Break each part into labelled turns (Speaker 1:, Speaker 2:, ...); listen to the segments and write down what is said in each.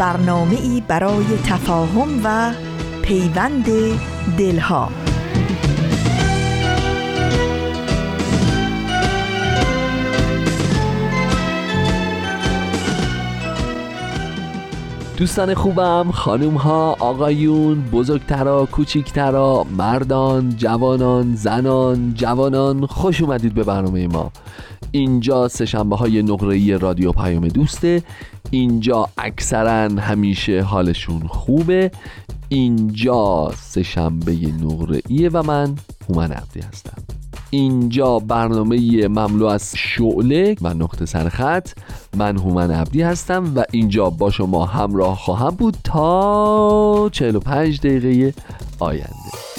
Speaker 1: برنامه ای برای تفاهم و پیوند دلها.
Speaker 2: دوستان خوبم خانوم ها آقایون بزرگترا کوچیکترا مردان جوانان زنان جوانان خوش اومدید به برنامه ما. اینجا سهشنبه های نقره رادیو پیام دوسته. اینجا اکثرا همیشه حالشون خوبه. اینجا سهشنبه نقره و من هومن عبدی هستم. اینجا برنامه مملو از شعله و نقطه سرخط من هومن عبدی هستم و اینجا با شما همراه خواهم بود تا 45 دقیقه آینده.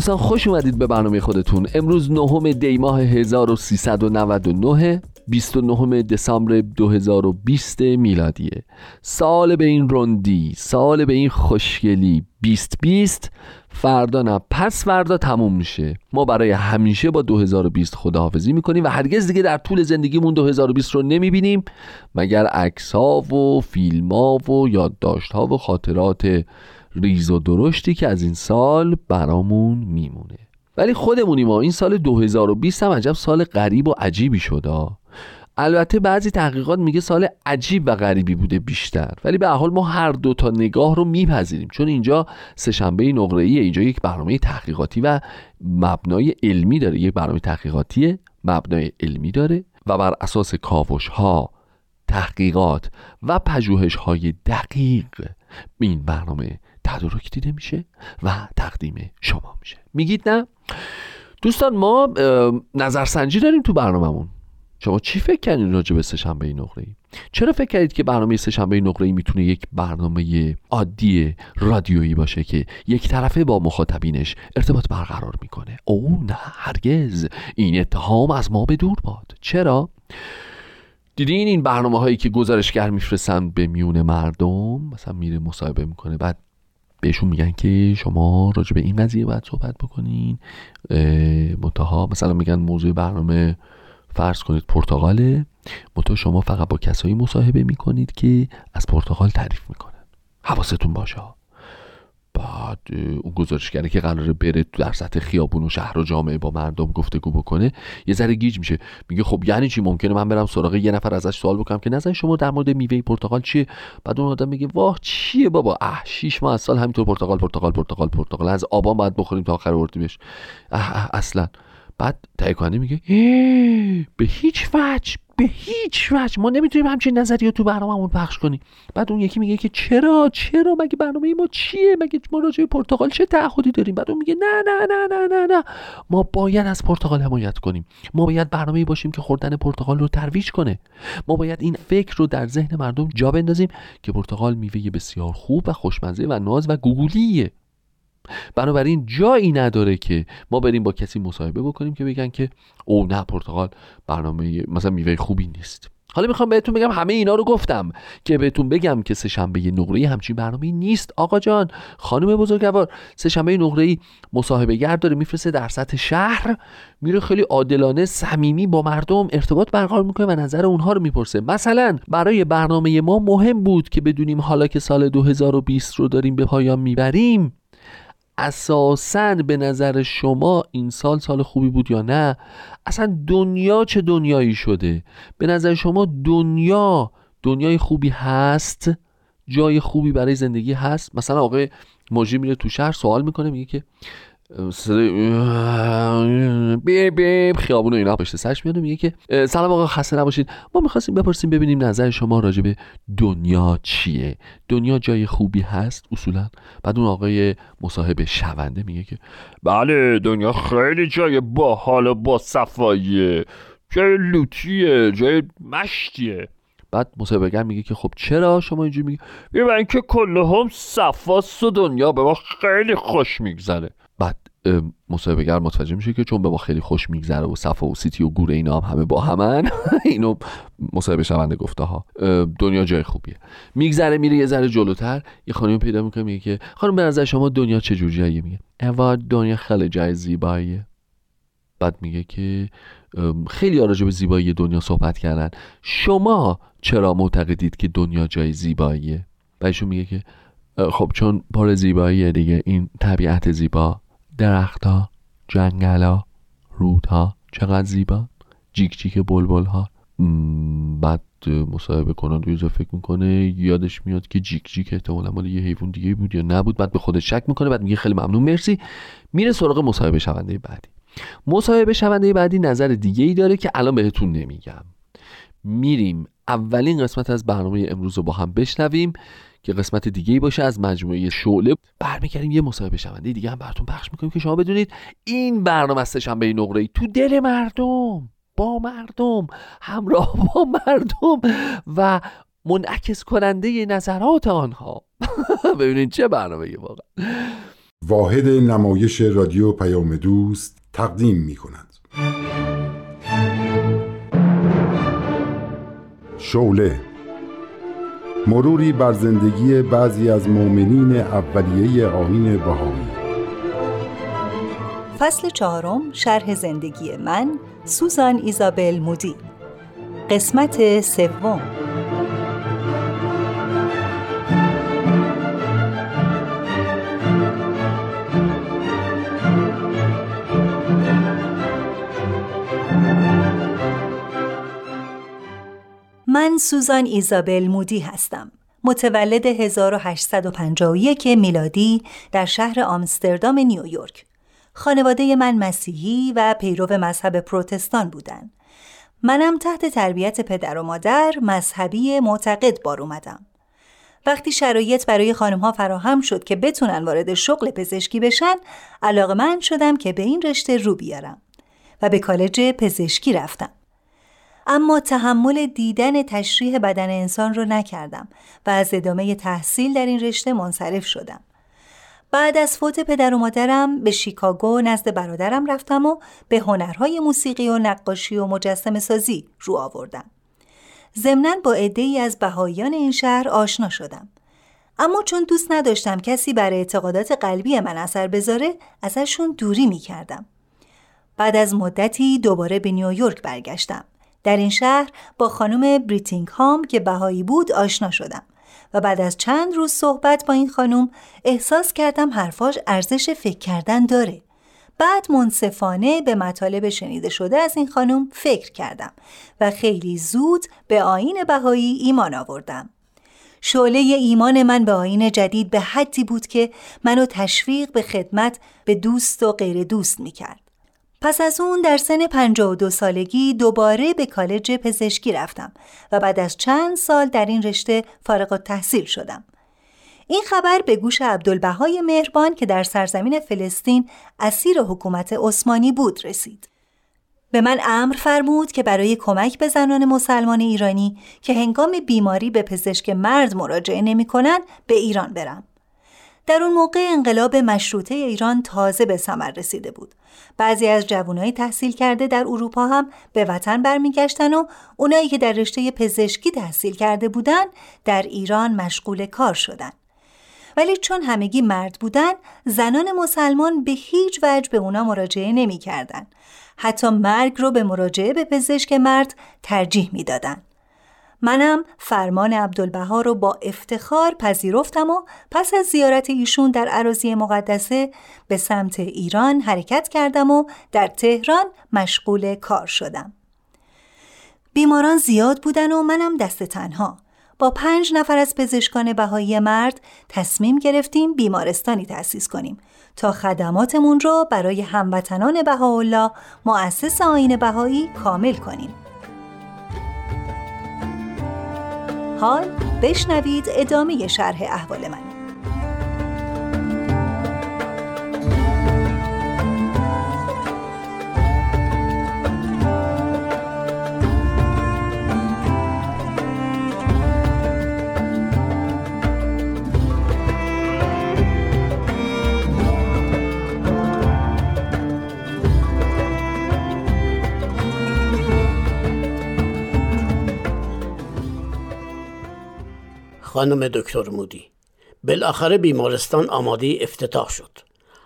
Speaker 2: دوستان خوش اومدید به برنامه خودتون. امروز نهم دی ماه 1399 29 دسامبر 2020 میلادیه. سال به این رندی سال به این خوشگلی 2020 فردا نه پس فردا تموم میشه. ما برای همیشه با 2020 خداحافظی می‌کنیم و هرگز دیگه در طول زندگیمون 2020 رو نمی‌بینیم مگر عکس ها و فیلم ها و یادداشت ها و خاطرات ریز و درشتی که از این سال برامون میمونه. ولی خودمونی ما این سال 2020 هم عجب سال غریب و عجیبی شده البته بعضی تحقیقات میگه سال عجیب و غریبی بوده بیشتر. ولی به حال ما هر دو تا نگاه رو میپذیریم. چون اینجا سهشنبه نقره ای اینجا یک برنامه تحقیقاتی و مبنای علمی داره. یک برنامه تحقیقاتی مبنای علمی داره و بر اساس کاوش ها تحقیقات و پژوهش های دقیق این برنامه تدارک دیده میشه و تقدیم شما میشه. میگید نه؟ دوستان ما نظرسنجی داریم تو برنامهمون. شما چی فکر کردین راجع به سهشنبه نقره چرا فکر کردید که برنامه سهشنبه نقره ای می‌تونه یک برنامه عادی رادیویی باشه که یک طرفه با مخاطبینش ارتباط برقرار می‌کنه؟ او نه هرگز. این اتهام از ما به دور باد. چرا؟ دیدین این برنامه هایی که گزارشگر میفرستن به میون مردم مثلا میره مصاحبه می‌کنه بعد بهشون میگن که شما راجع به این قضیه باید صحبت بکنین متها مثلا میگن موضوع برنامه فرض کنید پرتغاله متها شما فقط با کسایی مصاحبه می‌کنید که از پرتغال تعریف می‌کنن. حواستون باشه بعد اون گزارشگری که قراره بره در سطح خیابون و شهر و جامعه با مردم گفتگو بکنه یه ذره گیج میشه. میگه خب یعنی چی؟ ممکنه من برم سراغ یه نفر ازش سوال بکنم که نظر شما در مورد میوه پرتغال چیه؟ بعد اون آدم میگه واه چیه بابا؟ اه شیش ماه از سال همینطور پرتغال پرتغال پرتغال پرتغال از آبان باید بخوریم تا آخر اردیبهشت اصلا. بعد تهیه میگه به هیچ وجه به هیچ وجه ما نمی‌تونیم همچین نظری رو تو برنامهمون پخش کنیم. بعد اون یکی میگه که چرا چرا مگه برنامه ما چیه؟ مگه ما راجع پرتغال چه تعهدی داریم؟ بعد اون میگه نه نه نه نه نه نه ما باید از پرتغال حمایت کنیم. ما باید برنامه باشیم که خوردن پرتغال رو ترویج کنه. ما باید این فکر رو در ذهن مردم جا بندازیم که پرتغال میوه بسیار خوب و خوشمزه و ناز و گوگولیه. بنابراین جایی نداره که ما بریم با کسی مصاحبه بکنیم که بگن که او نه پرتغال برنامه مثلا میوه خوبی نیست. حالا می‌خوام بهتون بگم همه اینا رو گفتم که بهتون بگم که سهشنبه نقره همچین برنامه نیست. آقا جان خانم بزرگوار سهشنبه نقره ای مصاحبه گر داره میفرسته در سطح شهر میره خیلی عادلانه صمیمی با مردم ارتباط برقرار می‌کنه و نظر اونها رو می‌پرسه. مثلا برای برنامه ما مهم بود که بدونیم حالا که سال 2020 رو داریم به پایان می‌بریم. اساسا به نظر شما این سال سال خوبی بود یا نه؟ اصلا دنیا چه دنیایی شده؟ به نظر شما دنیا دنیای خوبی هست؟ جای خوبی برای زندگی هست؟ مثلا آقای موجی میره تو شهر سوال می‌کنه میگه که بی بی خیابون و اینا پشت سرش میاد میگه که سلام آقا خسته نباشید. ما می‌خواستیم بپرسیم ببینیم نظر شما راجع به دنیا چیه؟ دنیا جای خوبی هست؟ اصولا. بعد اون آقای مصاحبه شونده میگه که
Speaker 3: بله دنیا خیلی جای باحال و با صفاییه جای لوتیه جای مشتیه.
Speaker 2: بعد مصاحبهگر میگه که خب چرا شما اینجوری میگه
Speaker 3: بیا اینکه کل هم صفاست و دنیا به ما خیلی خوش میگذره.
Speaker 2: مصاحبهگر متوجه میشه که چون به ما خیلی خوش میگذره و صفا و سیتی و گوره اینا هم همه با همن اینو مصاحبه شونده گفته ها. دنیا جای خوبیه. میگذره میره یه ذره جلوتر یه خانمی پیدا می‌کنه میگه که خانم به نظر شما دنیا چه جور جاییه میگه اوا دنیا خیلی جای زیباییه. بعد میگه که خیلی راجع به زیبایی دنیا صحبت کردن. شما چرا معتقدید که دنیا جای زیباییه؟ و میگه که خب چون پر زیباییه دیگه این طبیعت زیبا. درختها جنگلا رودها چقدر زیبا. جیک جیک بلبل ها بعد مصاحبه کنن روی فکر می‌کنه یادش میاد که جیک جیک احتمالا مال یه حیوان دیگه بود یا نبود. بعد به خودش شک می‌کنه بعد میگه خیلی ممنون مرسی. میره سراغ مصاحبه شونده بعدی. مصاحبه شونده بعدی نظر دیگه ای داره که الان بهتون نمیگم. میریم اولین قسمت از برنامه امروز رو با هم بشنویم که قسمت دیگه ای باشه از مجموعه شعله. برمیگردیم یه مصاحبه شونده دیگه هم براتون پخش می‌کنیم که شما بدونید این برنامه از به نقره ای تو دل مردم با مردم همراه با مردم و منعکس کننده نظرات آنها. ببینید چه برنامه واقعا.
Speaker 4: واحد نمایش رادیو پیام دوست تقدیم می کند شوله مروری بر زندگی بعضی از مؤمنین اولیه آین بهایی.
Speaker 5: فصل چهارم شرح زندگی من سوزان ایزابل مودی. قسمت سوم. من سوزان ایزابل مودی هستم. متولد 1851 میلادی در شهر آمستردام نیویورک. خانواده من مسیحی و پیرو مذهب پروتستان بودند. منم تحت تربیت پدر و مادر مذهبی معتقد بار اومدم. وقتی شرایط برای خانم ها فراهم شد که بتونن وارد شغل پزشکی بشن، علاقه من شدم که به این رشته رو بیارم و به کالج پزشکی رفتم. اما تحمل دیدن تشریح بدن انسان رو نکردم و از ادامه تحصیل در این رشته منصرف شدم. بعد از فوت پدر و مادرم به شیکاگو نزد برادرم رفتم و به هنرهای موسیقی و نقاشی و مجسم سازی رو آوردم. ضمنا با ای از بهاییان این شهر آشنا شدم. اما چون دوست نداشتم کسی بر اعتقادات قلبی من اثر بذاره ازشون دوری می کردم. بعد از مدتی دوباره به نیویورک برگشتم. در این شهر با خانم بریتینگ هام که بهایی بود آشنا شدم و بعد از چند روز صحبت با این خانم احساس کردم حرفاش ارزش فکر کردن داره. بعد منصفانه به مطالب شنیده شده از این خانم فکر کردم و خیلی زود به آین بهایی ایمان آوردم. شعله ایمان من به آین جدید به حدی بود که منو تشویق به خدمت به دوست و غیر دوست می کرد. پس از اون در سن 52 سالگی دوباره به کالج پزشکی رفتم و بعد از چند سال در این رشته فارغ تحصیل شدم. این خبر به گوش عبدالبهای مهربان که در سرزمین فلسطین اسیر حکومت عثمانی بود رسید. به من امر فرمود که برای کمک به زنان مسلمان ایرانی که هنگام بیماری به پزشک مرد مراجعه نمی به ایران برم. در اون موقع انقلاب مشروطه ایران تازه به ثمر رسیده بود. بعضی از جوانای تحصیل کرده در اروپا هم به وطن برمیگشتن و اونایی که در رشته پزشکی تحصیل کرده بودن در ایران مشغول کار شدن. ولی چون همگی مرد بودن زنان مسلمان به هیچ وجه به اونا مراجعه نمی کردن. حتی مرگ رو به مراجعه به پزشک مرد ترجیح می دادن. منم فرمان عبدالبها رو با افتخار پذیرفتم و پس از زیارت ایشون در عراضی مقدسه به سمت ایران حرکت کردم و در تهران مشغول کار شدم. بیماران زیاد بودن و منم دست تنها. با پنج نفر از پزشکان بهایی مرد تصمیم گرفتیم بیمارستانی تأسیس کنیم تا خدماتمون رو برای هموطنان بهاءالله مؤسس آین بهایی کامل کنیم. حال بشنوید ادامه شرح احوال من.
Speaker 6: خانم دکتر مودی. بالاخره بیمارستان آماده افتتاح شد.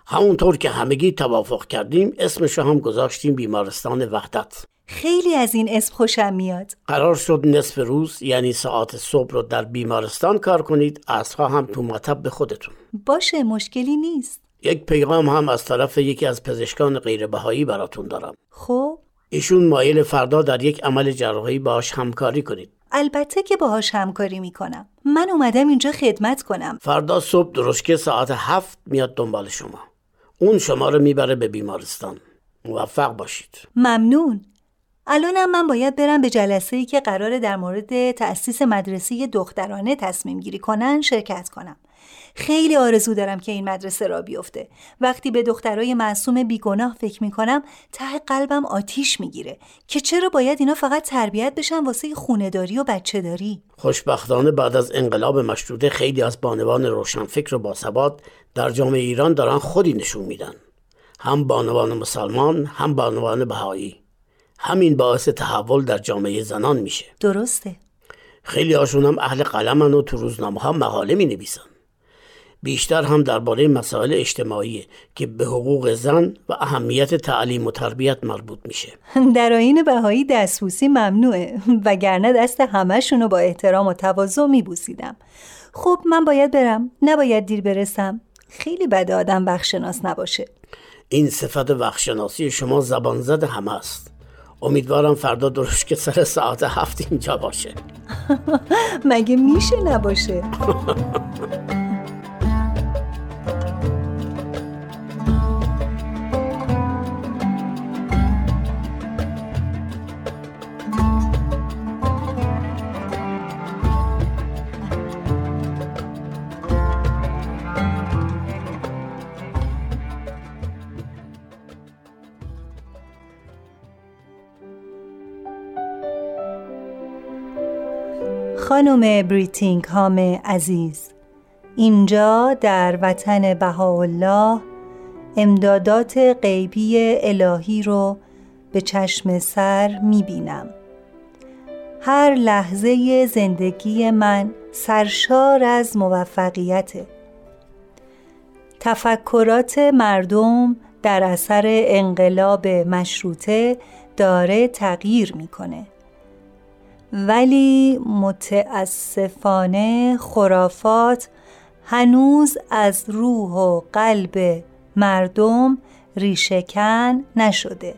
Speaker 6: همونطور که همگی توافق کردیم اسمشو هم گذاشتیم بیمارستان وحدت.
Speaker 5: خیلی از این اسم خوشم میاد.
Speaker 6: قرار شد نصف روز یعنی ساعت صبح رو در بیمارستان کار کنید اصفا هم تو مطب به خودتون.
Speaker 5: باشه مشکلی نیست.
Speaker 6: یک پیغام هم از طرف یکی از پزشکان غیربهایی براتون دارم.
Speaker 5: خب؟
Speaker 6: ایشون مایل فردا در یک عمل جراحی باش همکاری کنید.
Speaker 5: البته که باهاش همکاری می‌کنم. من اومدم اینجا خدمت کنم.
Speaker 6: فردا صبح درشکه ساعت هفت میاد دنبال شما. اون شما رو می‌بره به بیمارستان. موفق باشید.
Speaker 5: ممنون. الانم من باید برم به جلسه ای که قراره در مورد تأسیس مدرسه دخترانه تصمیم گیری کنن شرکت کنم. خیلی آرزو دارم که این مدرسه را بیفته. وقتی به دخترای معصوم بیگناه فکر می‌کنم ته قلبم آتیش می‌گیره که چرا باید اینا فقط تربیت بشن واسه خونهداری و بچه داری
Speaker 6: خوشبختانه بعد از انقلاب مشروطه خیلی از بانوان روشنفکر و باثبات در جامعه ایران دارن خودی نشون میدن. هم بانوان مسلمان هم بانوان بهایی. همین باعث تحول در جامعه زنان میشه.
Speaker 5: درسته.
Speaker 6: خیلی هاشون هم اهل قلمن و تو روزنامه ها مقاله می نویسن بیشتر هم درباره مسائل اجتماعی که به حقوق زن و اهمیت تعلیم و تربیت مربوط میشه.
Speaker 5: در آین بهایی دستبوسی ممنوعه وگرنه دست همهشون رو با احترام و تواضع میبوسیدم. خب من باید برم نباید دیر برسم. خیلی بد آدم وقتشناس نباشه.
Speaker 6: این صفت وقتشناسی شما زبان زد همه است. امیدوارم فردا درست که سر ساعت هفت اینجا باشه.
Speaker 5: مگه میشه نباشه؟ خانم بریتینگ هام عزیز. اینجا در وطن بهاءالله امدادات غیبی الهی رو به چشم سر می‌بینم. هر لحظه زندگی من سرشار از موفقیت تفکرات مردم در اثر انقلاب مشروطه داره تغییر می‌کنه. ولی متاسفانه خرافات هنوز از روح و قلب مردم ریشهکن نشده.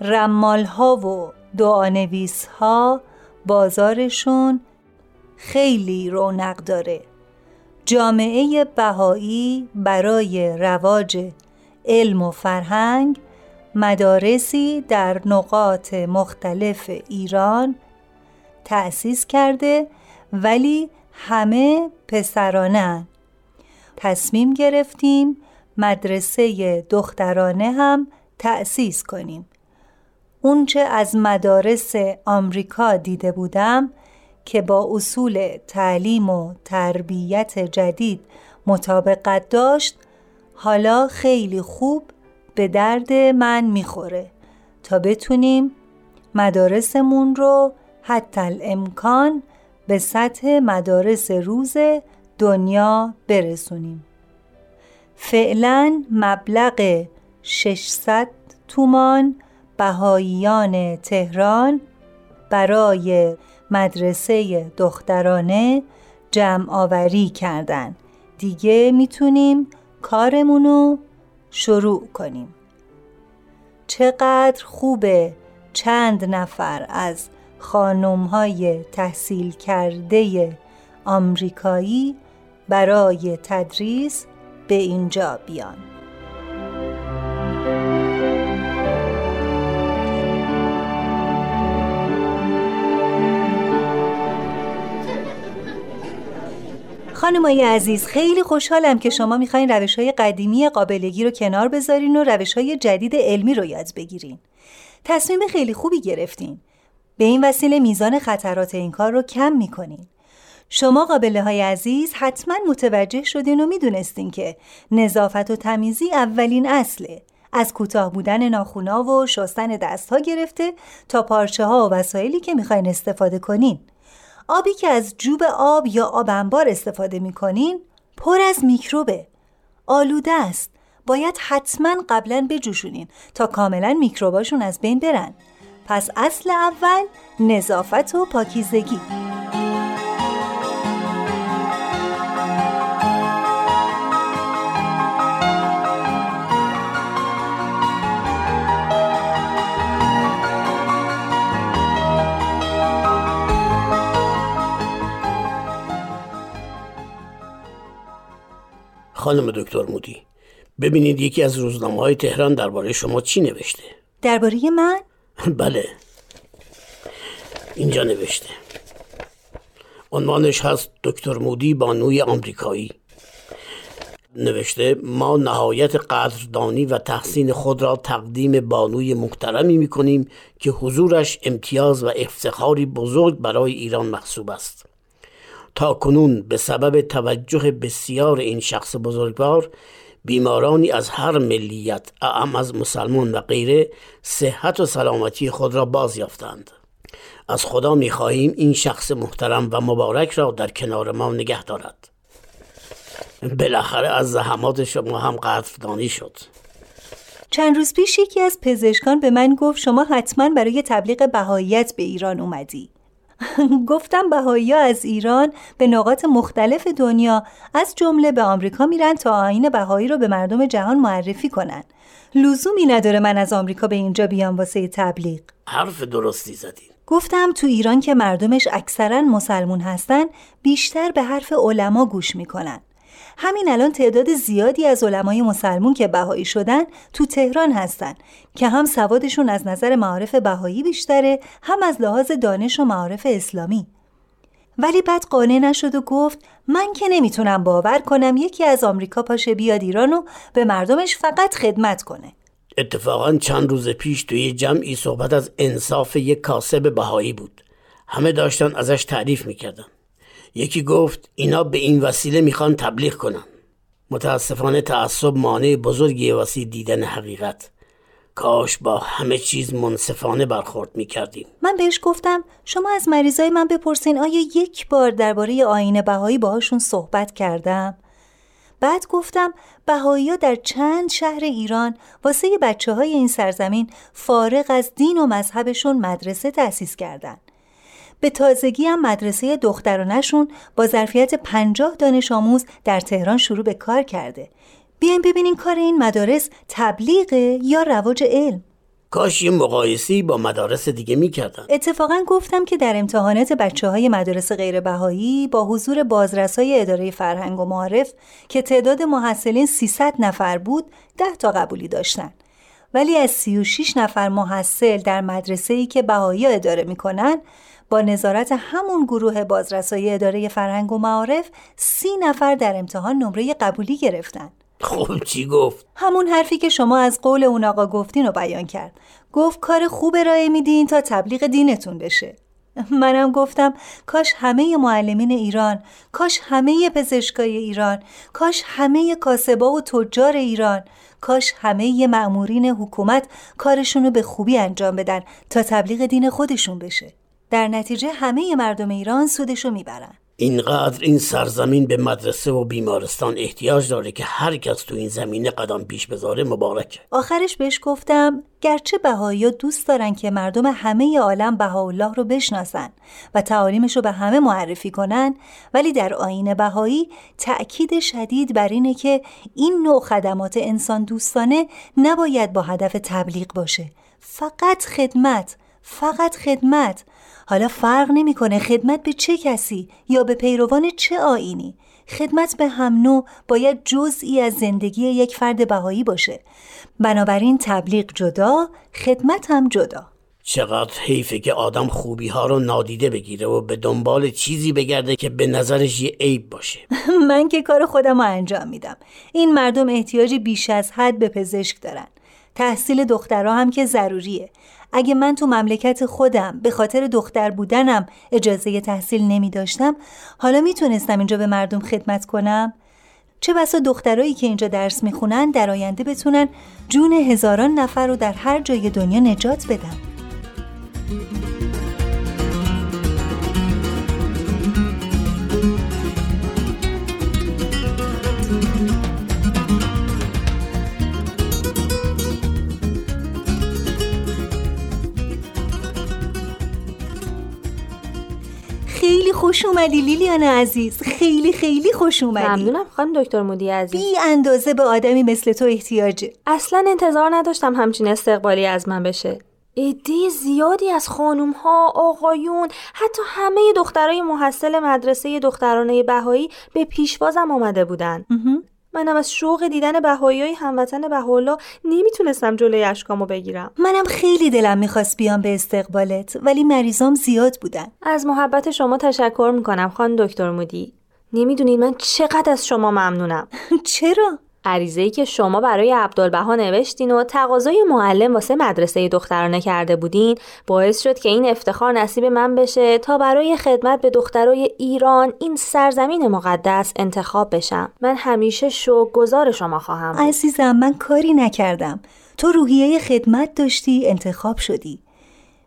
Speaker 5: رمال ها و دعانویس ها بازارشون خیلی رونق داره. جامعه بهایی برای رواج علم و فرهنگ مدارسی در نقاط مختلف ایران تأسیس کرده ولی همه پسرانه. تصمیم گرفتیم مدرسه دخترانه هم تأسیس کنیم. اونچه از مدارس آمریکا دیده بودم که با اصول تعلیم و تربیت جدید مطابقت داشت حالا خیلی خوب به درد من می‌خوره تا بتونیم مدارسمون رو حتی الامکان به سطح مدارس روز دنیا برسونیم. فعلا مبلغ 600 تومان بهاییان تهران برای مدرسه دخترانه جمع آوری کردن. دیگه می‌تونیم کارمونو شروع کنیم. چقدر خوبه چند نفر از خانم های تحصیل کرده آمریکایی برای تدریس به اینجا بیان خانمای عزیز خیلی خوشحالم که شما می‌خواین روش های قدیمی قابلگی رو کنار بذارین و روش های جدید علمی رو یاد بگیرین. تصمیم خیلی خوبی گرفتین. به این وسیله میزان خطرات این کار رو کم می‌کنین. شما قابله های عزیز حتما متوجه شدین و می‌دونستین که نظافت و تمیزی اولین اصله. از کوتاه بودن ناخونا و شستن دستها گرفته تا پارچه ها و وسایلی که می‌خواین استفاده کنین. آبی که از جوب آب یا آب انبار استفاده می‌کنین پر از میکروبه آلوده است باید حتما قبلا بجوشونین تا کاملا میکروباشون از بین برن پس اصل اول نظافت و پاکیزگی.
Speaker 6: خانم دکتر مودی ببینید یکی از روزنامه های تهران درباره شما چی نوشته؟
Speaker 5: درباره من؟
Speaker 6: بله. اینجا نوشته. عنوانش هست دکتر مودی بانوی آمریکایی. نوشته ما نهایت قدردانی و تحسین خود را تقدیم بانوی محترمی می‌کنیم که حضورش امتیاز و افتخاری بزرگ برای ایران محسوب است. تا کنون به سبب توجه بسیار این شخص بزرگوار بیمارانی از هر ملیت اعم از مسلمان و غیره صحت و سلامتی خود را باز یافتند. از خدا می خواهیم این شخص محترم و مبارک را در کنار ما نگه دارد. بالاخره از زحمات شما هم قدردانی شد.
Speaker 5: چند روز پیش یکی از پزشکان به من گفت شما حتما برای تبلیغ بهاییت به ایران اومدی. گفتم بهایی از ایران به نقاط مختلف دنیا از جمله به آمریکا میرن تا آین بهایی رو به مردم جهان معرفی کنن. لزومی نداره من از آمریکا به اینجا بیام واسه تبلیغ.
Speaker 6: حرف درستی زدین
Speaker 5: گفتم تو ایران که مردمش اکثرا مسلمون هستن بیشتر به حرف علما گوش می‌کنن. همین الان تعداد زیادی از علمای مسلمون که بهایی شدن تو تهران هستن که هم سوادشون از نظر معارف بهایی بیشتره هم از لحاظ دانش و معارف اسلامی. ولی بعد قانع نشد و گفت من که نمی‌تونم باور کنم یکی از آمریکا پاشه بیاد ایران و به مردمش فقط خدمت کنه.
Speaker 6: اتفاقا چند روز پیش توی جمعی صحبت از انصاف یک کاسب بهایی بود. همه داشتن ازش تعریف می‌کردن. یکی گفت اینا به این وسیله می‌خوان تبلیغ کنن. متاسفانه تعصب مانع بزرگی واسه دیدن حقیقت. کاش با همه چیز منصفانه برخورد می‌کردیم.
Speaker 5: من بهش گفتم شما از مریضای من بپرسین آیا یک بار درباره آین بهایی باهاشون صحبت کردم؟ بعد گفتم بهایی در چند شهر ایران واسه بچه های این سرزمین فارغ از دین و مذهبشون مدرسه تأسیس کردند. به تازگی هم مدرسه دخترانشون با ظرفیت پنجاه دانش آموز در تهران شروع به کار کرده. بیاین ببینین کار این مدارس تبلیغه یا رواج علم؟
Speaker 6: کاش یه مقایسی با مدارس دیگه می‌کردن.
Speaker 5: اتفاقا گفتم که در امتحانات بچه های مدارس غیر بهایی با حضور بازرسای اداره فرهنگ و معارف که تعداد محصلین 300 نفر بود 10 تا قبولی داشتن. ولی از 36 نفر محصل در مدرسه ای که بهایی اداره می‌کنن با نظارت همون گروه بازرسای اداره فرهنگ و معارف سی نفر در امتحان نمره قبولی گرفتن.
Speaker 6: خب چی گفت؟
Speaker 5: همون حرفی که شما از قول اون آقا گفتین رو بیان کرد. گفت کار خوب ارائه میدین تا تبلیغ دینتون بشه. منم گفتم کاش همه معلمین ایران کاش همه پزشکای ایران کاش همه کاسبا و تجار ایران کاش همه مأمورین حکومت کارشون رو به خوبی انجام بدن تا تبلیغ دین خودشون بشه. در نتیجه همه مردم ایران سودشو می‌برن.
Speaker 6: اینقدر این سرزمین به مدرسه و بیمارستان احتیاج داره که هر کس تو این زمینه قدم پیش بذاره مبارکه.
Speaker 5: آخرش بهش گفتم گرچه بهایی دوست دارن که مردم همه عالم بهاءالله رو بشناسن و تعالیمش رو به همه معرفی کنن ولی در آین بهایی تأکید شدید بر اینه که این نوع خدمات انسان دوستانه نباید با هدف تبلیغ باشه. فقط خدمت فقط خدمت حالا فرق نمی‌کنه خدمت به چه کسی یا به پیروان چه آینی. خدمت به هم نوع باید جزئی از زندگی یک فرد بهایی باشه. بنابراین تبلیغ جدا خدمت هم جدا.
Speaker 6: چقدر حیفه که آدم خوبی ها رو نادیده بگیره و به دنبال چیزی بگرده که به نظرش یه عیب باشه.
Speaker 5: من که کار خودم رو انجام میدم. این مردم احتیاج بیش از حد به پزشک دارن. تحصیل دخترها هم که ضروریه. اگه من تو مملکت خودم به خاطر دختر بودنم اجازه تحصیل نمی داشتم حالا می‌تونستم اینجا به مردم خدمت کنم؟ چه بسا دخترایی که اینجا درس می‌خونن در آینده بتونن جون هزاران نفر رو در هر جای دنیا نجات بدن خیلی خوش اومدی لیلیان عزیز. خیلی خیلی خوش اومدی.
Speaker 7: ممنونم. خانم دکتر مودی عزیز.
Speaker 5: بی اندازه به آدمی مثل تو احتیاجه
Speaker 7: اصلا انتظار نداشتم همچین استقبالی از من بشه. ایده زیادی از خانوم ها، آقایون، حتی همه دخترای محصل مدرسه دخترانه بهایی به پیشوازم آمده بودن. منم از شوق دیدن بهایی های هموطن بهاءالله نمی‌تونستم جلوی اشکامو بگیرم.
Speaker 5: منم خیلی دلم می‌خواست بیام به استقبالت ولی مریضام زیاد بودن.
Speaker 7: از محبت شما تشکر می‌کنم خان دکتر مودی. نمی‌دونید من چقدر از شما ممنونم.
Speaker 5: چرا؟
Speaker 7: عریضه ای که شما برای عبدالبها نوشتین و تقاضای معلم واسه مدرسه دخترانه کرده بودین باعث شد که این افتخار نصیب من بشه تا برای خدمت به دخترای ایران این سرزمین مقدس انتخاب بشم. من همیشه شو گذار شما خواهم.
Speaker 5: عزیزم من کاری نکردم. تو روحیه خدمت داشتی انتخاب شدی.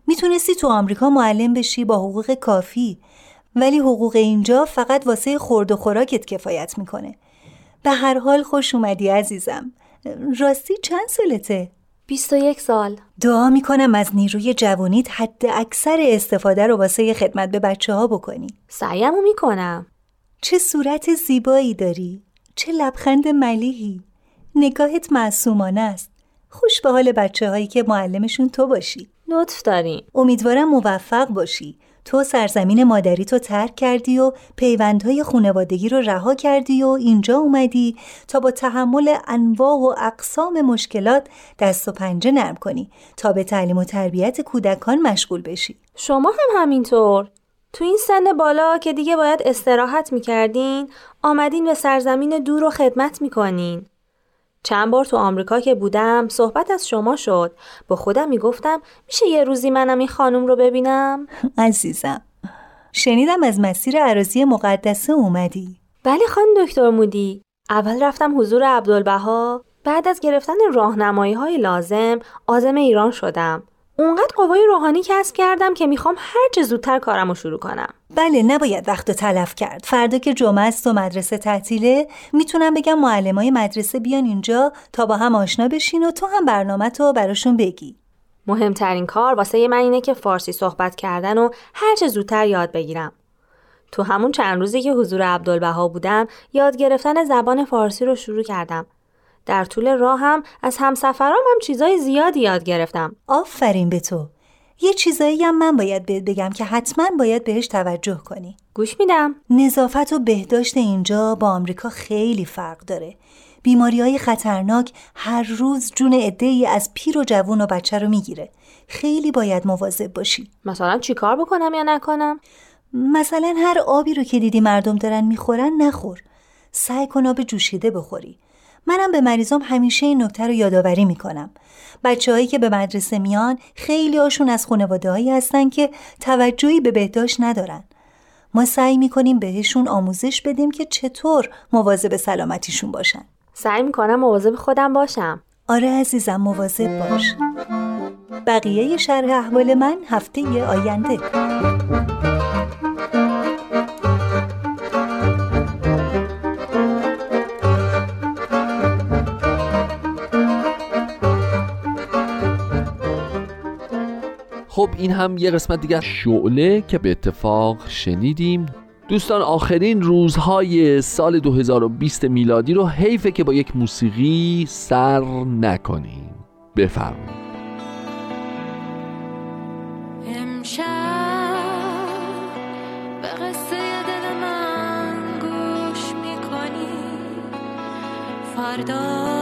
Speaker 5: می‌تونستی تو آمریکا معلم بشی با حقوق کافی ولی حقوق اینجا فقط واسه خورد و خوراکت کفایت می‌کنه. به هر حال خوش اومدی عزیزم. راستی چند سالته؟
Speaker 7: 21 سال.
Speaker 5: دعا می‌کنم از نیروی جوانیت حد اکثر استفاده رو واسه خدمت به بچه ها بکنی.
Speaker 7: سعیمو می‌کنم.
Speaker 5: چه صورت زیبایی داری. چه لبخند ملیحی. نگاهت معصومانه است. خوش به حال بچه هایی که معلمشون تو باشی.
Speaker 7: لطف دارین
Speaker 5: امیدوارم موفق باشی. تو سرزمین مادری تو ترک کردی و پیوندهای خونوادگی رو رها کردی و اینجا اومدی تا با تحمل انواع و اقسام مشکلات دست و پنجه نرم کنی تا به تعلیم و تربیت کودکان مشغول بشی.
Speaker 7: شما هم همینطور. تو این سن بالا که دیگه باید استراحت می‌کردین آمدین به سرزمین دور و خدمت می‌کنین. چند بار تو آمریکا که بودم صحبت از شما شد. با خودم می‌گفتم میشه یه روزی منم این خانم رو ببینم؟
Speaker 5: عزیزم شنیدم از مسیر عراضی مقدسه اومدی.
Speaker 7: بله خانم دکتر مودی. اول رفتم حضور عبدالبها بعد از گرفتن راهنمایی های لازم آزم ایران شدم. اونقدر قوای روحانی کسب کردم که می‌خوام هر چه زودتر کارم رو شروع کنم.
Speaker 5: بله نباید وقت تلف کرد. فردا که جمعه است و مدرسه تعطیله می‌تونم بگم معلمای مدرسه بیان اینجا تا با هم آشنا بشین و تو هم برنامه تو براشون بگی.
Speaker 7: مهمترین کار واسه من اینه که فارسی صحبت کردن و هر چه زودتر یاد بگیرم. تو همون چند روزی که حضور عبدالبها بودم یاد گرفتن زبان فارسی رو شروع کردم. در طول راه هم از همسفرام هم چیزای زیادی یاد گرفتم.
Speaker 5: آفرین به تو. یه چیزایی هم من باید بهت بگم که حتما باید بهش توجه کنی.
Speaker 7: گوش میدم.
Speaker 5: نظافت و بهداشت اینجا با آمریکا خیلی فرق داره. بیماری های خطرناک هر روز جون ای از پیر و جوون و بچه رو می‌گیره. خیلی باید مواظب باشی.
Speaker 7: مثلا چیکار بکنم یا نکنم؟
Speaker 5: مثلا هر آبی رو که دیدی مردم دارن می‌خورن نخور. سعی کن آب جوشیده بخوری. منم به مریضام همیشه این نکته رو یادآوری می‌کنم. بچههایی که به مدرسه میان خیلی هاشون از خانواده هایی هستن که توجهی به بهداشت ندارن. ما سعی می‌کنیم بهشون آموزش بدیم که چطور مواظب سلامتیشون باشن.
Speaker 7: سعی می‌کنم مواظب خودم باشم.
Speaker 5: آره عزیزم مواظب باش. بقیه شرح احوال من هفته آینده.
Speaker 2: خب این هم یه قسمت دیگه شعله که به اتفاق شنیدیم. دوستان آخرین روزهای سال 2020 میلادی رو حیفه که با یک موسیقی سر نکنیم. بفرمایید.
Speaker 8: شما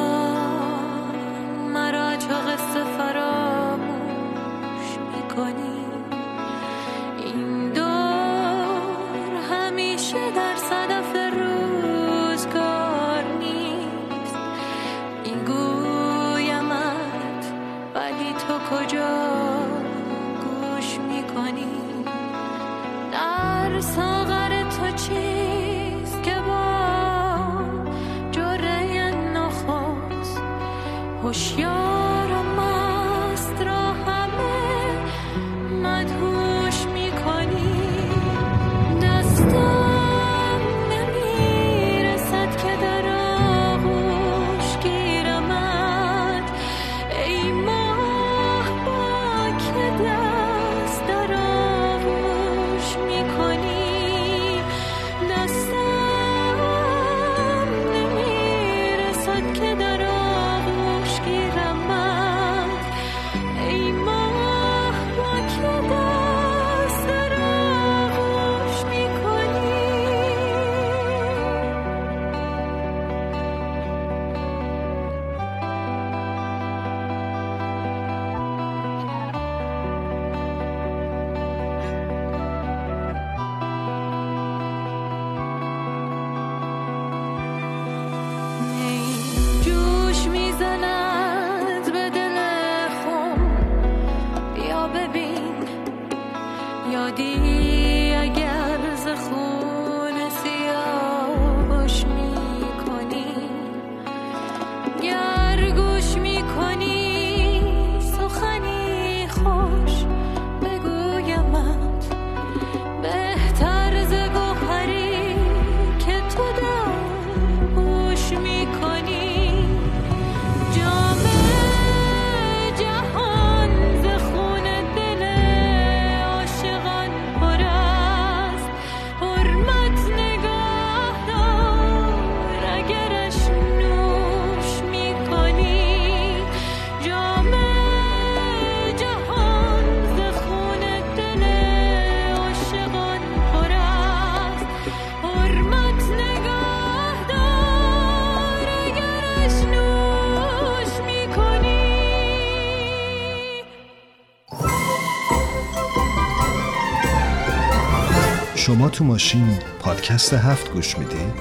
Speaker 8: تو ماشین پادکست هفت گوش می‌دید؟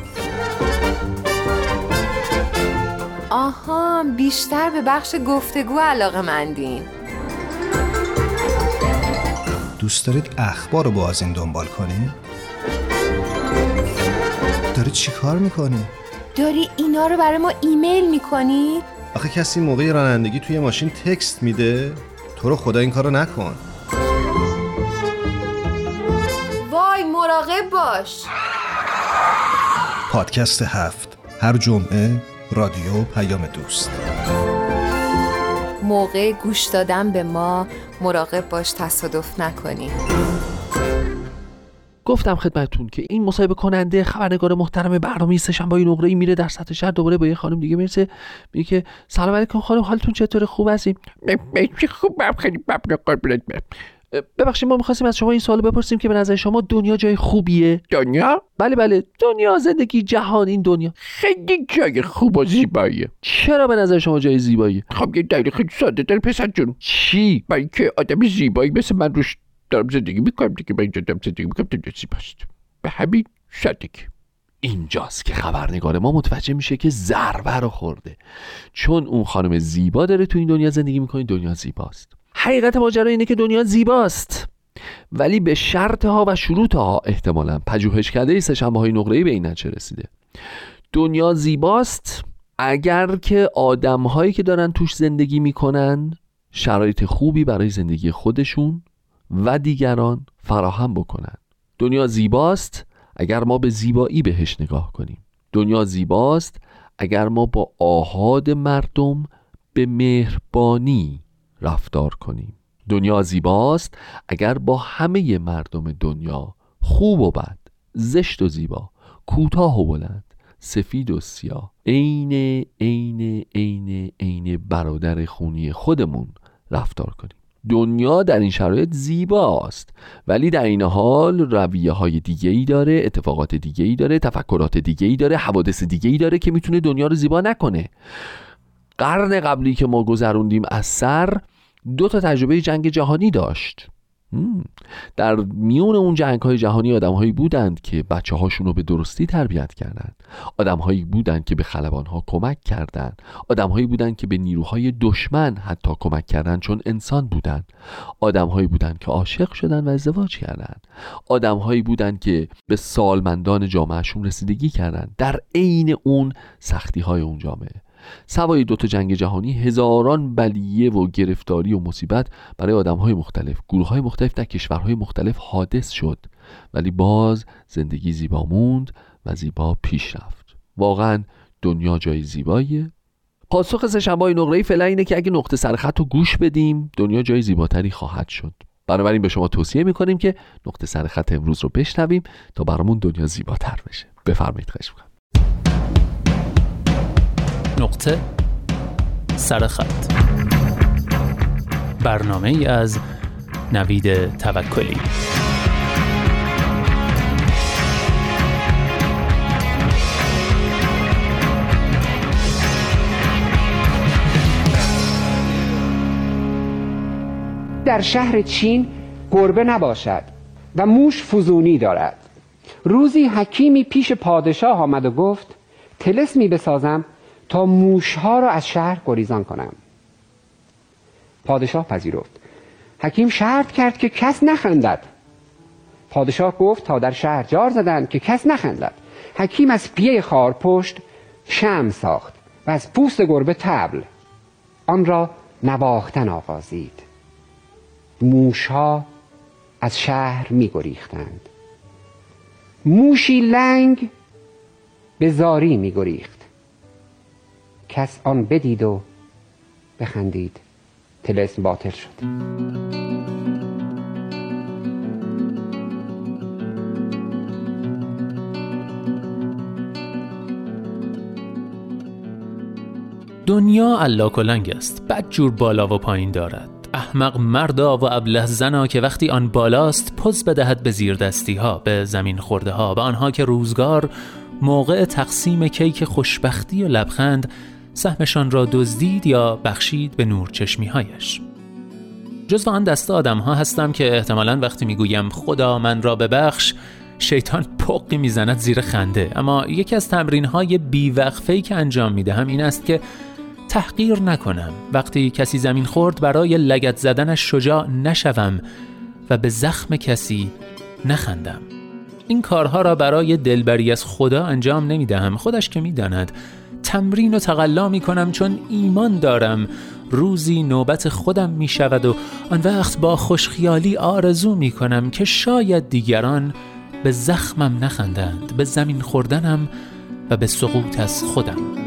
Speaker 9: آها بیشتر به بخش گفتگو علاقه مندین
Speaker 8: دوست دارید اخبار رو با از این دنبال کنی؟ داری چی کار می‌کنی؟
Speaker 9: داری اینا رو برای ما ایمیل می‌کنی؟
Speaker 8: آخه کسی موقع رانندگی توی ماشین تکست میده؟ تو رو خدا این کارو نکن
Speaker 9: باش.
Speaker 8: پادکست هفت. هر جمعه رادیو پیام دوست.
Speaker 9: موقع گوش دادن به ما مراقب باش تصادف نکنی.
Speaker 2: گفتم خدمتتون که این مصاحبه کننده خبرنگار محترم برنامه سشن با این نقره میره در سطح شهر. دوباره با یه خانم دیگه می‌رسه. میگه که سلام علیکم خانم حالتون چطوره؟ خوب هستین؟ خوب خیلی قربونت ببخشید ما می‌خواستیم از شما این سوال بپرسیم که به نظر شما دنیا جای خوبیه؟
Speaker 3: دنیا؟
Speaker 2: بله بله. دنیا زندگی جهان این دنیا.
Speaker 3: خیلی جای خوب و زیباییه.
Speaker 2: چرا به نظر شما جای زیباییه
Speaker 3: خب یه دلیل خیلی ساده داره پسر جون.
Speaker 2: چی؟
Speaker 3: برای اینکه آدم زیبایی مثل من روش دارم زندگی می‌کنم دیگه من اینجا دارم زندگی می‌کنم دنیا زیباست به همین سادگی
Speaker 2: اینجاست که خبرنگار ما متوجه میشه که ضربه رو خورده. چون اون خانم زیبا داره تو این دنیا زندگی می‌کنه دنیا زیباست. حقیقت ماجرا اینه که دنیا زیباست. ولی به شرط ها و شروط ها احتمالا پژوهشکده سهشنبه های نقره به این نتیجه رسیده. دنیا زیباست اگر که آدم هایی که دارن توش زندگی می‌کنن شرایط خوبی برای زندگی خودشون و دیگران فراهم بکنن. دنیا زیباست اگر ما به زیبایی بهش نگاه کنیم. دنیا زیباست اگر ما با آهاد مردم به مهربانی رفتار کنیم. دنیا زیباست. اگر با همه مردم دنیا خوب و بد زشت و زیبا کوتاه و بلند سفید و سیاه عین عین عین عین برادر خونی خودمون رفتار کنیم. دنیا در این شرایط زیباست ولی در این حال رویه های دیگه ای داره اتفاقات دیگه ای داره تفکرات دیگه ای داره حوادث دیگه ای داره که می‌تونه دنیا رو زیبا نکنه. قرن قبلی که ما گذروندیم از سر دو تا تجربه جنگ جهانی داشت. در میون اون جنگ های جهانی آدم هایی بودند که بچه هاشون رو به درستی تربیت کردند. آدم هایی بودند که به خلبان ها کمک کردند. آدم هایی بودند که به نیروهای دشمن حتی کمک کردند چون انسان بودند. آدم هایی بودند که عاشق شدند و ازدواج کردند. آدم هایی بودند که به سالمندان جامعهشون رسیدگی کردند. در عین اون سختی های اون جامعه. سوای دوتا جنگ جهانی هزاران بلیه و گرفتاری و مصیبت برای آدم های مختلف. گروه های مختلف در کشورهای مختلف حادث شد ولی باز زندگی زیبا موند و زیبا پیش رفت. واقعا دنیا جای زیباییه پاسخ سهشنبه نقره فعلا اینه که اگه نقطه سرخط رو گوش بدیم دنیا جای زیباتری خواهد شد. بنابراین به شما توصیه می‌کنیم که نقطه سرخط امروز رو بشنویم تا برامون دنیا زیباتر بشه. بفرمایید خواهش
Speaker 10: نقطه سرخط برنامه ای از نوید توکلی.
Speaker 11: در شهر چین گربه نباشد و موش فزونی دارد. روزی حکیمی پیش پادشاه آمد و گفت تلسمی بسازم تا موشها را از شهر گریزان کنم. پادشاه پذیرفت. حکیم شرط کرد که کس نخندد. پادشاه گفت تا در شهر جار زدند که کس نخندد. حکیم از پیه خارپشت شم ساخت و از پوست گربه تبل آن را نواختن آغازید. موشها از شهر می گریختند. موشی لنگ به زاری می گریخت. کس آن بدید و بخندید. تلسم باطل شد.
Speaker 10: دنیا علا کلنگ است. بد جور بالا و پایین دارد. احمق مردا و ابله زنا که وقتی آن بالاست پز بدهد به زیر دستی ها به زمین خورده ها به آنها که روزگار موقع تقسیم کیک خوشبختی و لبخند سهمشان را دزدید یا بخشید به نور چشمی هایش جزو آن دسته آدم ها هستم که احتمالا وقتی می‌گویم خدا من را ببخش شیطان پقی می‌زند زیر خنده. اما یکی از تمرین های بیوقفهی که انجام می‌دهم این است که تحقیر نکنم. وقتی کسی زمین خورد برای لگت زدنش شجاع نشوم و به زخم کسی نخندم. این کارها را برای دلبری از خدا انجام نمی دهم خودش که می داند تمرین و تقلا می کنم چون ایمان دارم. روزی نوبت خودم می شود و آن وقت با خوشخیالی آرزو می کنم که شاید دیگران به زخمم نخندند به زمین خوردنم و به سقوط از خودم.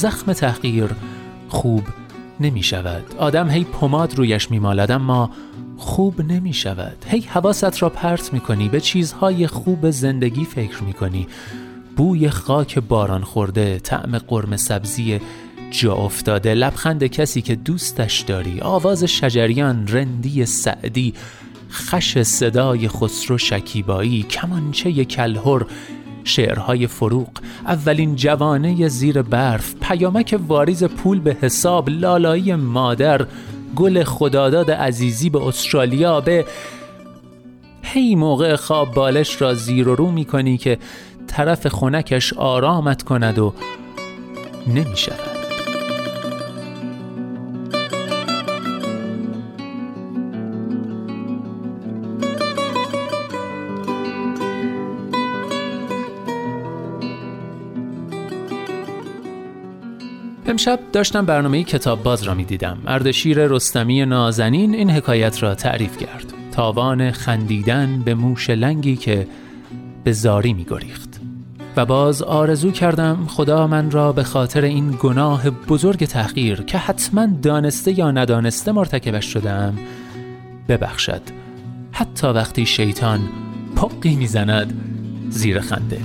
Speaker 10: زخم تحقیر خوب نمی شود. آدم هی پماد رویش می مالد اما خوب نمی شود. هی حواست را پرت می کنی به چیزهای خوب زندگی فکر می کنی. بوی خاک باران خورده طعم قرم سبزی جا افتاده. لبخند کسی که دوستش داری. آواز شجریان رندی سعدی خش صدای خسرو شکیبایی. کمانچه کلهر شعرهای فروغ. اولین جوانه زیر برف پیامک واریز پول به حساب لالایی مادر گل خداداد عزیزی به استرالیا به هی موقع خواب بالش را زیر و رو می کنی که طرف خونکش آرامت کند و نمی امشب داشتم برنامه کتاب باز را می دیدم. اردشیر رستمی نازنین این حکایت را تعریف کرد. تاوان خندیدن به موش لنگی که به زاری می گریخت. و باز آرزو کردم خدا من را به خاطر این گناه بزرگ تحقیر که حتما دانسته یا ندانسته مرتکبش شدم ببخشد حتی وقتی شیطان پقی می‌زند زیر خنده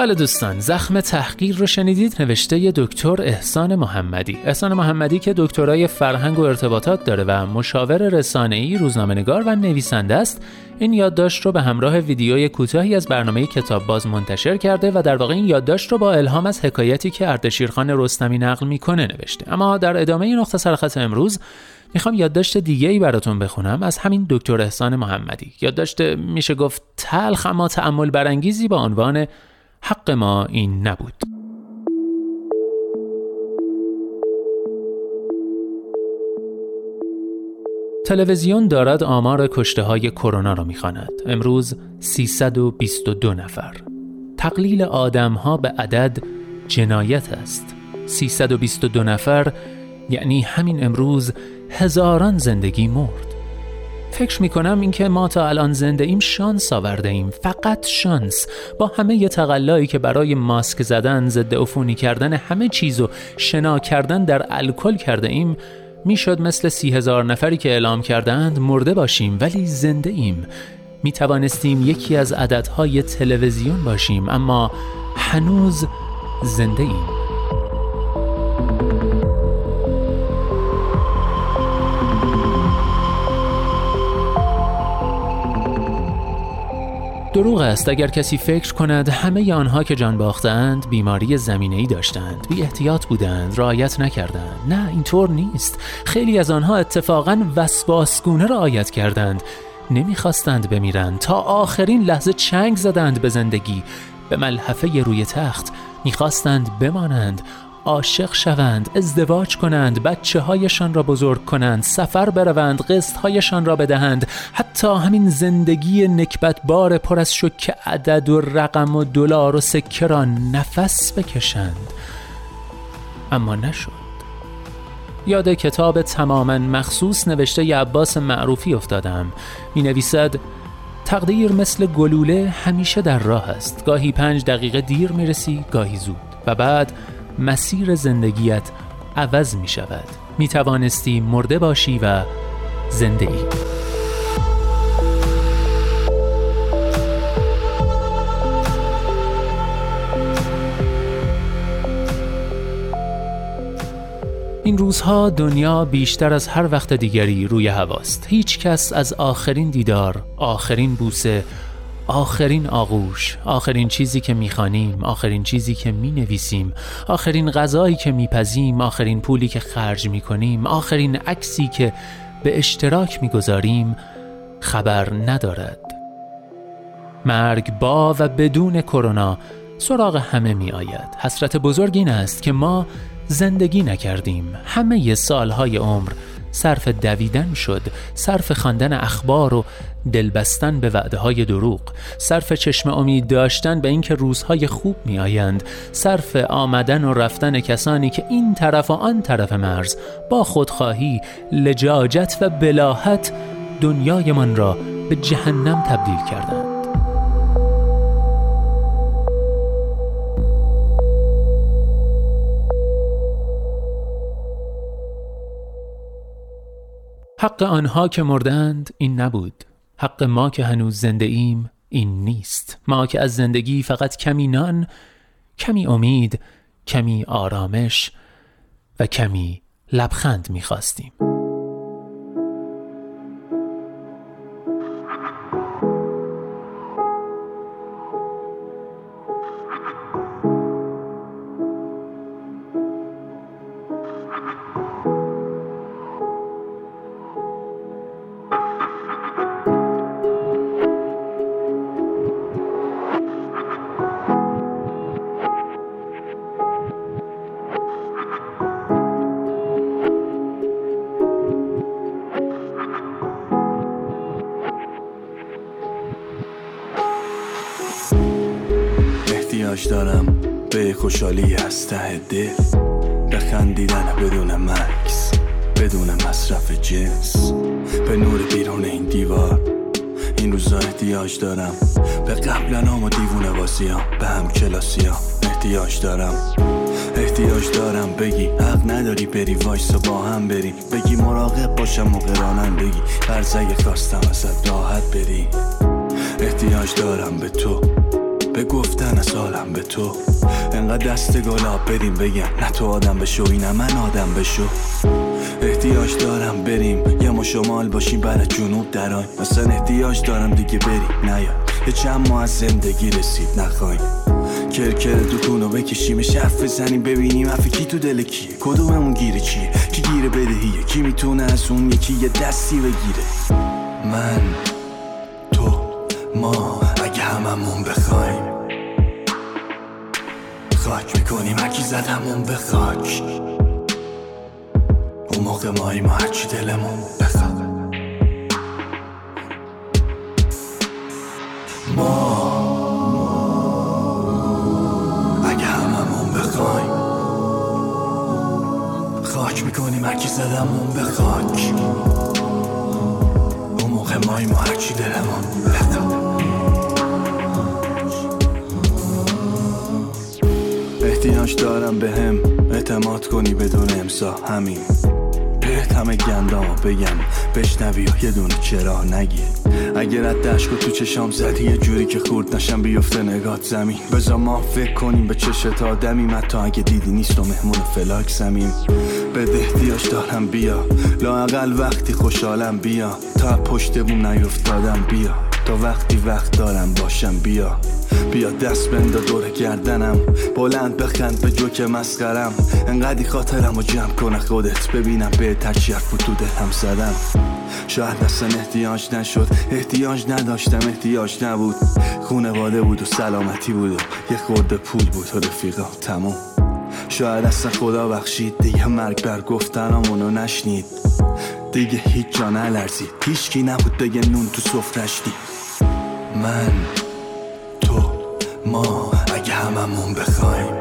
Speaker 10: بله دوستان زخم تحقیر رو شنیدید؟ نوشته ی دکتر احسان محمدی. احسان محمدی که دکترای فرهنگ و ارتباطات داره و مشاور رسانه‌ای روزنامه‌نگار و نویسنده است. این یادداشت رو به همراه ویدیوی کوتاهی از برنامه کتاب باز منتشر کرده و در واقع این یادداشت رو با الهام از حکایتی که اردشیرخان رستمی نقل می‌کنه نوشته. اما در ادامه این نقطه سرخط امروز می‌خوام یادداشت دیگه ای براتون بخونم از همین دکتر احسان محمدی. یادداشت میشه گفت تلخ اما تأمل برانگیزی با عنوان حق ما این نبود تلویزیون دارد آمار کشته های کرونا را می‌خواند. امروز 322 نفر. تقلیل آدم ها به عدد جنایت است. 322 نفر یعنی همین امروز هزاران زندگی مرد. فکر می کنم اینکه ما تا الان زنده ایم شانس آورده ایم. فقط شانس. با همه ی تقلایی که برای ماسک زدن ضد عفونی کردن همه چیز و شنا کردن در الکل کرده ایم می‌شد مثل سی هزار نفری که اعلام کردند مرده باشیم ولی زنده ایم. می توانستیم یکی از عددهای تلویزیون باشیم اما هنوز زنده ایم. دروغ است. اگر کسی فکر کند همه آنها که جان باختند بیماری زمینه ای داشتند بی احتیاط بودند رعایت نکردند. نه اینطور نیست. خیلی از آنها اتفاقا وسواسگونه رعایت کردند. نمی‌خواستند بمیرند. تا آخرین لحظه چنگ زدند به زندگی. به ملحفه روی تخت می‌خواستند بمانند. عاشق شوند ازدواج کنند بچه هایشان را بزرگ کنند سفر بروند قسط هایشان را بدهند. حتی همین زندگی نکبت بار پر از شک عدد و رقم و دلار و سکه را نفس بکشند. اما نشد. یاد کتاب تماما مخصوص نوشته ی عباس معروفی افتادم. می نویسد تقدیر مثل گلوله همیشه در راه است. گاهی پنج دقیقه دیر می رسی گاهی زود. و بعد مسیر زندگیت عوض می شود می توانستی مرده باشی و زنده ای این روزها دنیا بیشتر از هر وقت دیگری روی هواست. هیچ کس از آخرین دیدار، آخرین بوسه، آخرین آغوش آخرین چیزی که می‌خوانیم آخرین چیزی که می‌نویسیم آخرین غذایی که میپزیم آخرین پولی که خرج می‌کنیم آخرین عکسی که به اشتراک می‌گذاریم خبر ندارد. مرگ با و بدون کرونا سراغ همه می آید حسرت بزرگ این است که ما زندگی نکردیم. همه سالهای عمر صرف دویدن شد صرف خواندن اخبار و دلبستن به وعده های دروغ صرف چشم امید داشتن به اینکه روزهای خوب می آیند صرف آمدن و رفتن کسانی که این طرف و آن طرف مرز با خودخواهی لجاجت و بلاحت دنیایمان را به جهنم تبدیل کردند. حق آنها که مردند این نبود. حق ما که هنوز زنده ایم این نیست. ما که از زندگی فقط کمی نان کمی امید کمی آرامش و کمی لبخند می‌خواستیم.
Speaker 12: احتیاج دارم. به خوشحالی از ته دل. بخندیدن بدون مکس بدون مصرف جنس. به نور بیرون این دیوار. این روزا احتیاج دارم. به قبلا نام و دیوونه بازیام به هم کلاسیام. احتیاج دارم. احتیاج دارم. بگی حق نداری بری وایسا با هم بریم. بگی مراقب باشم و قرانم بگی برزگه خواستم ازت راحت بری. احتیاج دارم به تو. به گفتن از حالم به تو. انقدر دست گلاب بریم بگم نه تو آدم بشو اینم من آدم بشو. احتیاج دارم بریم یه ما شمال باشیم برای جنوب درای مثلا احتیاج دارم دیگه بریم نیا. یه چند ماه از زندگی رسید نخواهیم. کرکر دکونو بکشیم شف بزنیم ببینیم حرف کی تو دل کیه. کدوممون گیره چیه؟ کی گیره بدهیه؟ کی می‌تونه از اون یکی یه دستی بگیره؟ من تو ما. هممون بخوایم. خاک می‌کنیم هرکی زد همون به خاک. اون موقع مایی ما هرچی دلمون بخواد. ما خاک می‌کنیم هرکی زدمون به خاک. اون موقع مایی ما هرچی دلمون بخواد. احتیاج دارم به هم اعتماد کنی بدون امسا همین. بهت همه گندام بگم بشنوی و یه دونه چرا نگی. اگر از دشکو تو چشام زدی یه جوری که خورد نشم بیفته نگات زمین. بزا ما فکر کنیم به چشت آدمی. حتی اگه دیدی نیست و مهمون فلاک زمین. به احتیاج دارم بیا لاقل وقتی خوشحالم بیا. تا پشت بوم نیفتادم بیا. تا وقتی وقت دارم باشم بیا. بیا دست بندا دور گردنم. بلند بخند به جوک مسخرم. انقدی خاطرم و جمع کنه خودت. ببینم به ترچی حرف تو دلم زدم. شاید اصلا احتیاج نشد. احتیاج نداشتم. احتیاج نبود. خونواده بود و سلامتی بود و یه خورده پول بود. و رفیقا تموم. شاید اصلا خدا بخشید. دیگه مرگ بر گفتنامونو نشنید. دیگه هیچ جا نلرزید. هیچکی نبود بگه نون تو سفرش دید. من ما اگه هممون بخوایم.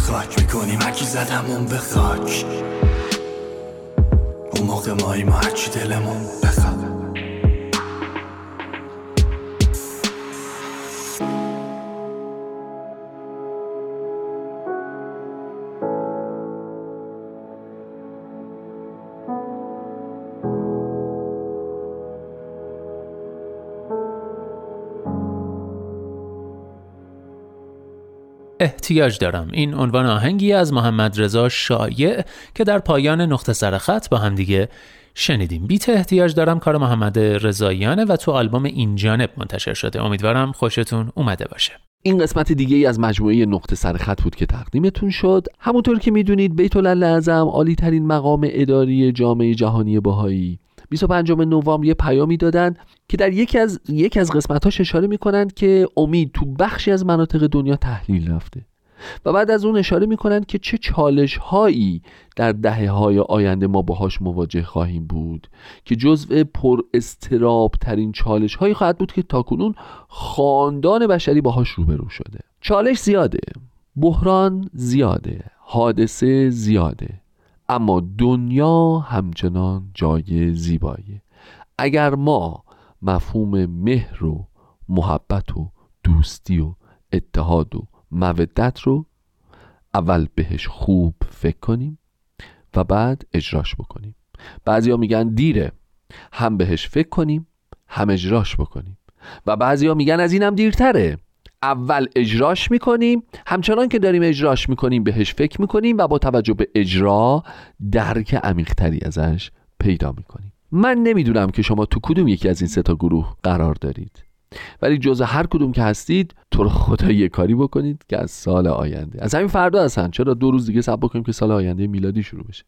Speaker 12: خاک می‌کنیم هرکی زدمون به خاک. اون موقع مایی ما هرچی دلمون بخواد.
Speaker 10: احتیاج دارم. این عنوان آهنگی از محمد رضا شایع که در پایان نقطه سر خط با هم دیگه شنیدیم. بیت احتیاج دارم کار محمد رضاییانه و تو آلبوم این جانب منتشر شده. امیدوارم خوشتون اومده باشه.
Speaker 2: این قسمت دیگه ای از مجموعه نقطه سر خط بود که تقدیمتون شد. همونطور که می‌دونید بیت اعظم عالی ترین مقام اداری جامعه جهانی بهایی. 25 نوامبر یه پیامی دادن که در یکی از یکی از قسمتاش اشاره می‌کنند که امید تو بخشی از مناطق دنیا تحلیل رفته. و بعد از اون اشاره می‌کنند که چه چالش هایی در دهه های آینده ما باهاش مواجه خواهیم بود که جزء پر استراب ترین چالش هایی خواهد بود که تاکنون خاندان بشری باهاش روبرو شده. چالش زیاده بحران زیاده حادثه زیاده. اما دنیا همچنان جای زیبایی اگر ما مفهوم مهر و محبت و دوستی و اتحاد و مودت رو اول بهش خوب فکر کنیم و بعد اجراش بکنیم. بعضیا میگن دیره. هم بهش فکر کنیم هم اجراش بکنیم. و بعضیا میگن از اینم دیرتره. اول اجراش می‌کنیم همچنان که داریم اجراش می‌کنیم بهش فکر می‌کنیم و با توجه به اجرا درک عمیقتری ازش پیدا می‌کنیم. من نمی‌دونم که شما تو کدوم یکی از این سه تا گروه قرار دارید. ولی جز هر کدوم که هستید تو رو خدا یه کاری بکنید که از سال آینده. از همین فردا هستن. چرا دو روز دیگه صبر بکنیم که سال آینده میلادی شروع بشه.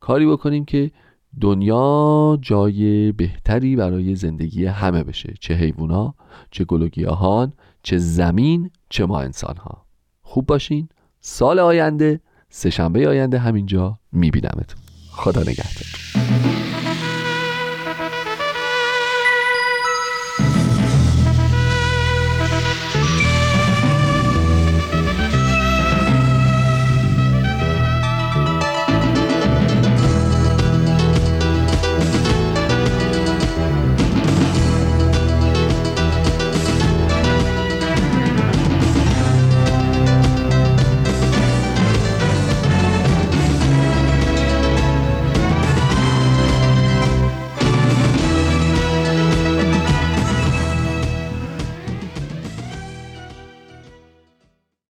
Speaker 2: کاری بکنیم که دنیا جای بهتری برای زندگی همه بشه. چه حیوونا چه گل و گیاهان چه زمین چه ما انسان ها خوب باشین. سال آینده سه شنبه آینده همینجا میبینمتون. خدا نگهدار.